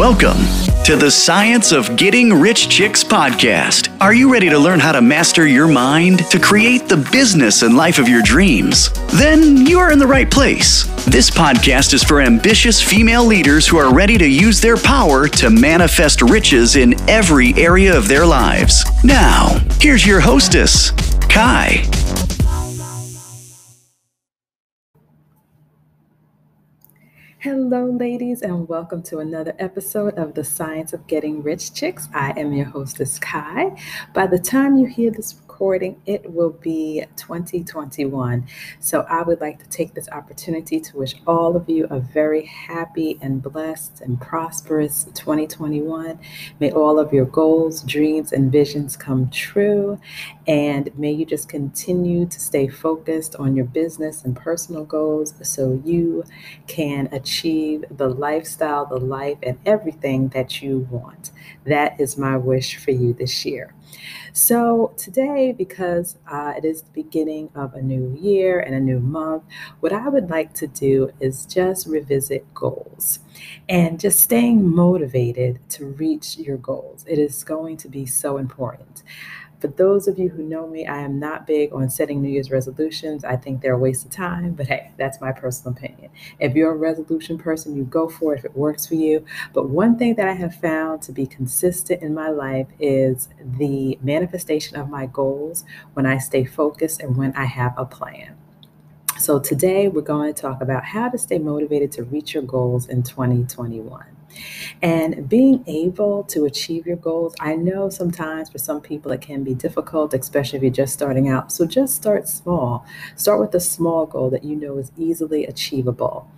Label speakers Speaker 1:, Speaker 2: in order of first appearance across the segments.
Speaker 1: Welcome to the Science of Getting Rich Chicks podcast. Are you ready to learn how to master your mind to create the business and life of your dreams? Then you are in the right place. This podcast is for ambitious female leaders who are ready to use their power to manifest riches in every area of their lives. Now, here's your hostess, Kai.
Speaker 2: Hello, ladies, and welcome to another episode of The Science of Getting Rich Chicks. I am your hostess, Kai. By the time you hear this recording, it will be 2021. So I would like to take this opportunity to wish all of you a very happy and blessed and prosperous 2021. May all of your goals, dreams, and visions come true. And may you just continue to stay focused on your business and personal goals so you can achieve the lifestyle, the life, and everything that you want. That is my wish for you this year. So, today, because uh, it is the beginning of a new year and a new month, what I would like to do is just revisit goals and just staying motivated to reach your goals. It is going to be so important. For those of you who know me, I am not big on setting New Year's resolutions. I think they're a waste of time, but hey, that's my personal opinion. If you're a resolution person, you go for it if it works for you. But one thing that I have found to be consistent in my life is the manifestation of my goals when I stay focused and when I have a plan. So, today we're going to talk about how to stay motivated to reach your goals in 2021. And being able to achieve your goals, I know sometimes for some people it can be difficult, especially if you're just starting out. So just start small. Start with a small goal that you know is easily achievable.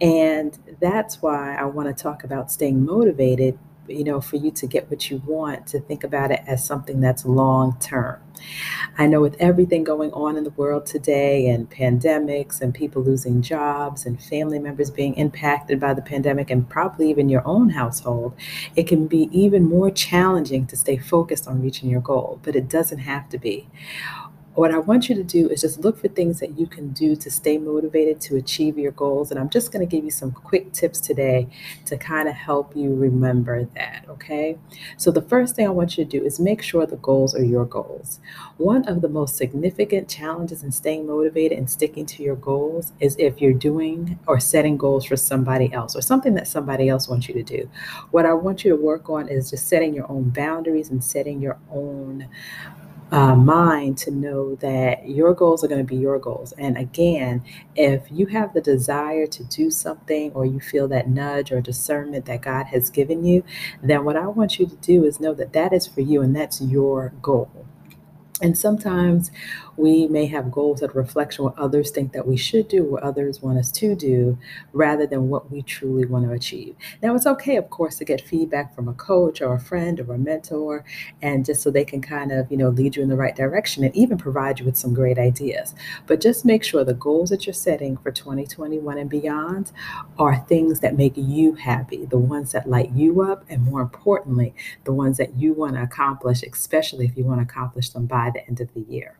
Speaker 2: And that's why I want to talk about staying motivated you know, for you to get what you want, to think about it as something that's long term. I know with everything going on in the world today and pandemics and people losing jobs and family members being impacted by the pandemic and probably even your own household, it can be even more challenging to stay focused on reaching your goal, but it doesn't have to be what I want you to do is just look for things that you can do to stay motivated to achieve your goals. And I'm just going to give you some quick tips today to kind of help you remember that. Okay. So, the first thing I want you to do is make sure the goals are your goals. One of the most significant challenges in staying motivated and sticking to your goals is if you're doing or setting goals for somebody else or something that somebody else wants you to do. What I want you to work on is just setting your own boundaries and setting your own uh, mind to know that your goals are going to be your goals. And again, if you have the desire to do something or you feel that nudge or discernment that God has given you, then what I want you to do is know that that is for you and that's your goal. And sometimes we may have goals that reflect what others think that we should do, what others want us to do, rather than what we truly want to achieve. Now, it's okay, of course, to get feedback from a coach or a friend or a mentor, and just so they can kind of, you know, lead you in the right direction and even provide you with some great ideas. But just make sure the goals that you're setting for 2021 and beyond are things that make you happy, the ones that light you up, and more importantly, the ones that you want to accomplish, especially if you want to accomplish them by the end of the year.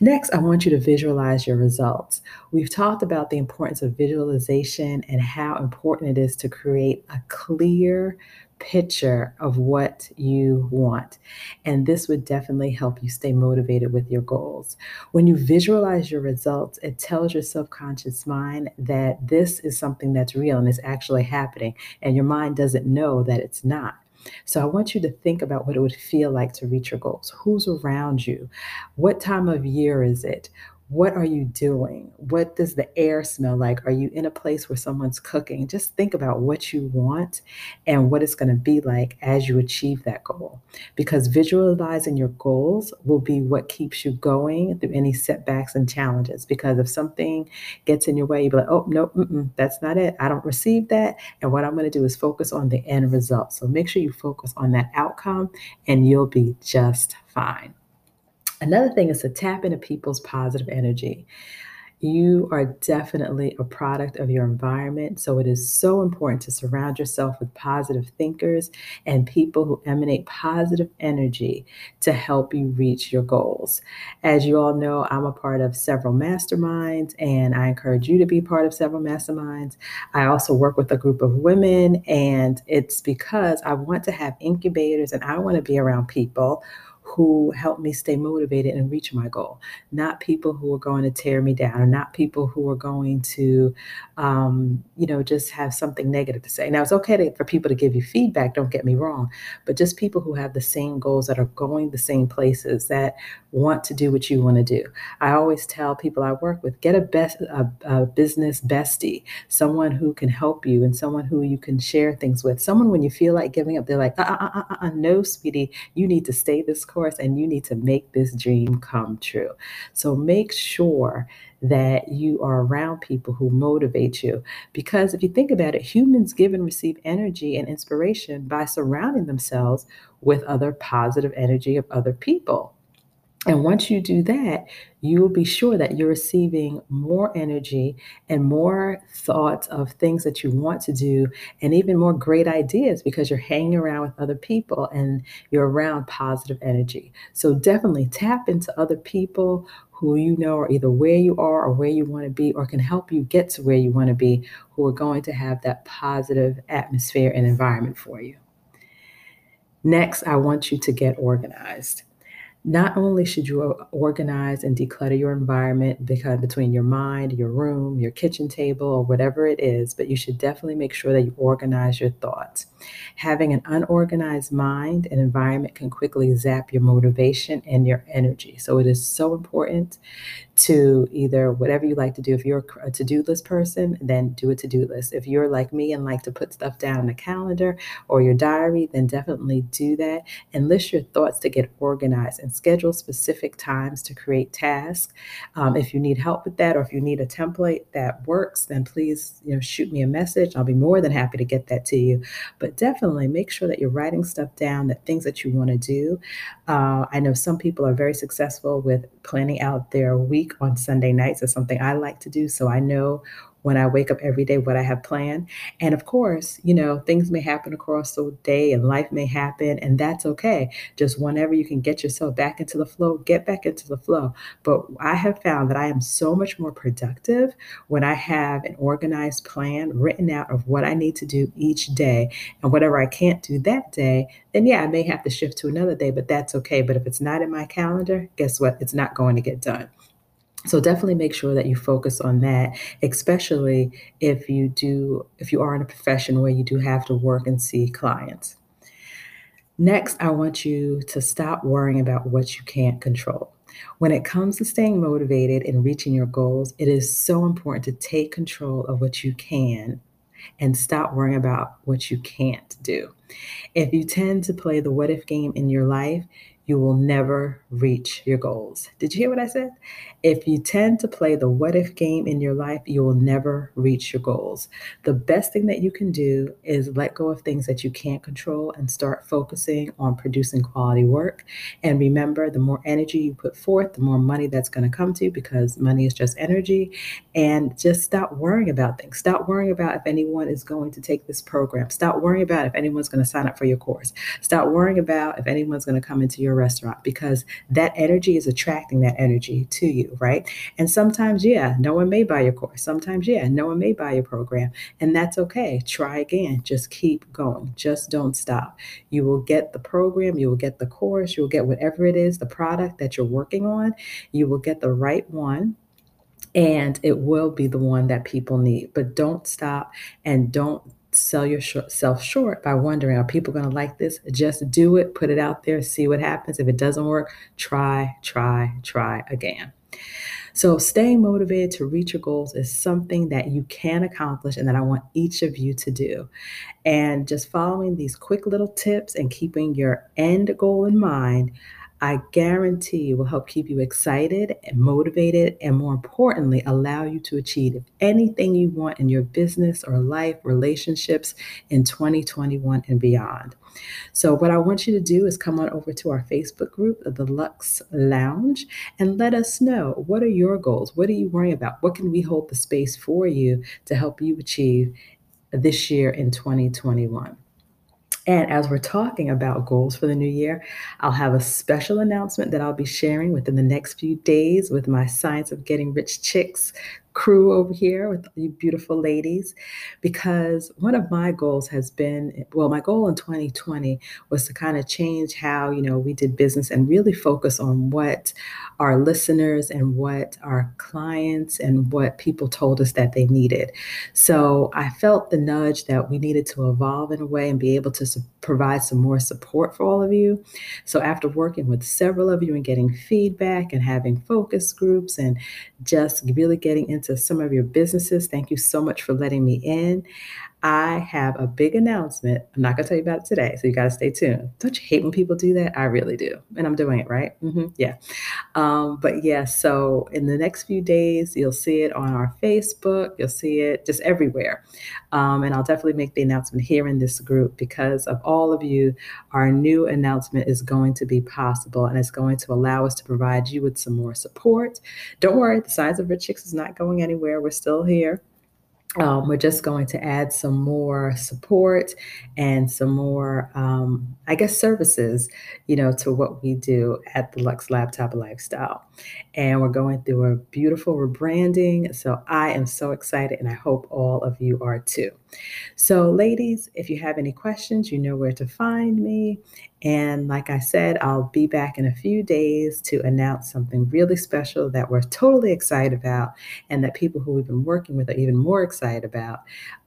Speaker 2: Next, I want you to visualize your results. We've talked about the importance of visualization and how important it is to create a clear picture of what you want. And this would definitely help you stay motivated with your goals. When you visualize your results, it tells your subconscious mind that this is something that's real and is actually happening, and your mind doesn't know that it's not. So I want you to think about what it would feel like to reach your goals. Who's around you? What time of year is it? What are you doing? What does the air smell like? Are you in a place where someone's cooking? Just think about what you want and what it's going to be like as you achieve that goal. Because visualizing your goals will be what keeps you going through any setbacks and challenges. Because if something gets in your way, you'll be like, oh, no, that's not it. I don't receive that. And what I'm going to do is focus on the end result. So make sure you focus on that outcome and you'll be just fine. Another thing is to tap into people's positive energy. You are definitely a product of your environment. So it is so important to surround yourself with positive thinkers and people who emanate positive energy to help you reach your goals. As you all know, I'm a part of several masterminds and I encourage you to be part of several masterminds. I also work with a group of women, and it's because I want to have incubators and I want to be around people who help me stay motivated and reach my goal, not people who are going to tear me down, or not people who are going to, um, you know, just have something negative to say. Now, it's okay to, for people to give you feedback, don't get me wrong, but just people who have the same goals that are going the same places that want to do what you want to do. I always tell people I work with get a, best, a, a business bestie, someone who can help you and someone who you can share things with. Someone when you feel like giving up, they're like, uh, uh, uh, uh, uh no, sweetie, you need to stay this course and you need to make this dream come true. So make sure that you are around people who motivate you. Because if you think about it, humans give and receive energy and inspiration by surrounding themselves with other positive energy of other people. And once you do that, you will be sure that you're receiving more energy and more thoughts of things that you want to do, and even more great ideas because you're hanging around with other people and you're around positive energy. So definitely tap into other people who you know are either where you are or where you want to be, or can help you get to where you want to be, who are going to have that positive atmosphere and environment for you. Next, I want you to get organized not only should you organize and declutter your environment because between your mind, your room, your kitchen table, or whatever it is, but you should definitely make sure that you organize your thoughts. Having an unorganized mind and environment can quickly zap your motivation and your energy. So it is so important to either whatever you like to do. If you're a to do list person, then do a to do list. If you're like me and like to put stuff down in a calendar or your diary, then definitely do that and list your thoughts to get organized and schedule specific times to create tasks. Um, if you need help with that or if you need a template that works, then please you know shoot me a message. I'll be more than happy to get that to you. But definitely make sure that you're writing stuff down, that things that you want to do. Uh, I know some people are very successful with planning out their week on Sunday nights. It's something I like to do. So I know when I wake up every day what I have planned. And of course, you know, things may happen across the day and life may happen, and that's okay. Just whenever you can get yourself back into the flow, get back into the flow. But I have found that I am so much more productive when I have an organized plan written out of what I need to do each day. And whatever I can't do that day, then yeah, I may have to shift to another day, but that's okay. But if it's not in my calendar, guess what? It's not going to get done. So definitely make sure that you focus on that, especially if you do if you are in a profession where you do have to work and see clients. Next, I want you to stop worrying about what you can't control. When it comes to staying motivated and reaching your goals, it is so important to take control of what you can and stop worrying about what you can't do. If you tend to play the what if game in your life, you will never reach your goals. Did you hear what I said? If you tend to play the what if game in your life, you will never reach your goals. The best thing that you can do is let go of things that you can't control and start focusing on producing quality work. And remember, the more energy you put forth, the more money that's going to come to you because money is just energy. And just stop worrying about things. Stop worrying about if anyone is going to take this program. Stop worrying about if anyone's going to sign up for your course. Stop worrying about if anyone's going to come into your restaurant because that energy is attracting that energy to you, right? And sometimes, yeah, no one may buy your course. Sometimes, yeah, no one may buy your program. And that's okay. Try again. Just keep going. Just don't stop. You will get the program, you will get the course, you will get whatever it is, the product that you're working on. You will get the right one and it will be the one that people need. But don't stop and don't sell yourself short by wondering, are people going to like this? Just do it, put it out there, see what happens. If it doesn't work, try, try, try again. So, staying motivated to reach your goals is something that you can accomplish and that I want each of you to do. And just following these quick little tips and keeping your end goal in mind, I guarantee will help keep you excited and motivated, and more importantly, allow you to achieve anything you want in your business or life, relationships in 2021 and beyond. So, what I want you to do is come on over to our Facebook group, the Lux Lounge, and let us know what are your goals? What are you worrying about? What can we hold the space for you to help you achieve this year in 2021? And as we're talking about goals for the new year, I'll have a special announcement that I'll be sharing within the next few days with my Science of Getting Rich Chicks crew over here with you beautiful ladies because one of my goals has been well my goal in 2020 was to kind of change how you know we did business and really focus on what our listeners and what our clients and what people told us that they needed. So i felt the nudge that we needed to evolve in a way and be able to su- provide some more support for all of you so after working with several of you and getting feedback and having focus groups and just really getting into some of your businesses. Thank you so much for letting me in. I have a big announcement. I'm not going to tell you about it today, so you got to stay tuned. Don't you hate when people do that? I really do. And I'm doing it, right? Mm-hmm. Yeah. Um, but yeah, so in the next few days, you'll see it on our Facebook, you'll see it just everywhere. Um, and I'll definitely make the announcement here in this group because of all of you. Our new announcement is going to be possible and it's going to allow us to provide you with some more support. Don't worry, the Science of Rich Chicks is not going anywhere. We're still here. Um, we're just going to add some more support and some more, um, I guess, services, you know, to what we do at the Lux Laptop Lifestyle. And we're going through a beautiful rebranding. So I am so excited, and I hope all of you are too. So, ladies, if you have any questions, you know where to find me. And like I said, I'll be back in a few days to announce something really special that we're totally excited about and that people who we've been working with are even more excited about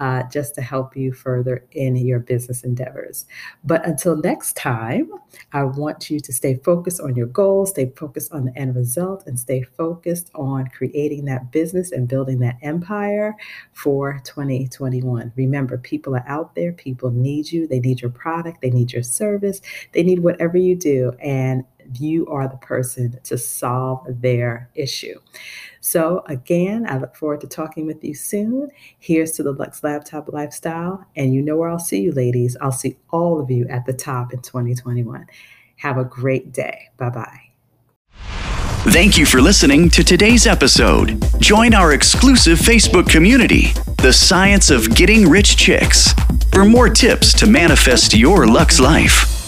Speaker 2: uh, just to help you further in your business endeavors. But until next time, I want you to stay focused on your goals, stay focused on the end result, and stay focused on creating that business and building that empire for 2021. Remember, people are out there, people need you, they need your product, they need your service they need whatever you do, and you are the person to solve their issue. So, again, I look forward to talking with you soon. Here's to the Lux Laptop Lifestyle. And you know where I'll see you, ladies. I'll see all of you at the top in 2021. Have a great day. Bye bye.
Speaker 1: Thank you for listening to today's episode. Join our exclusive Facebook community, The Science of Getting Rich Chicks, for more tips to manifest your Lux life.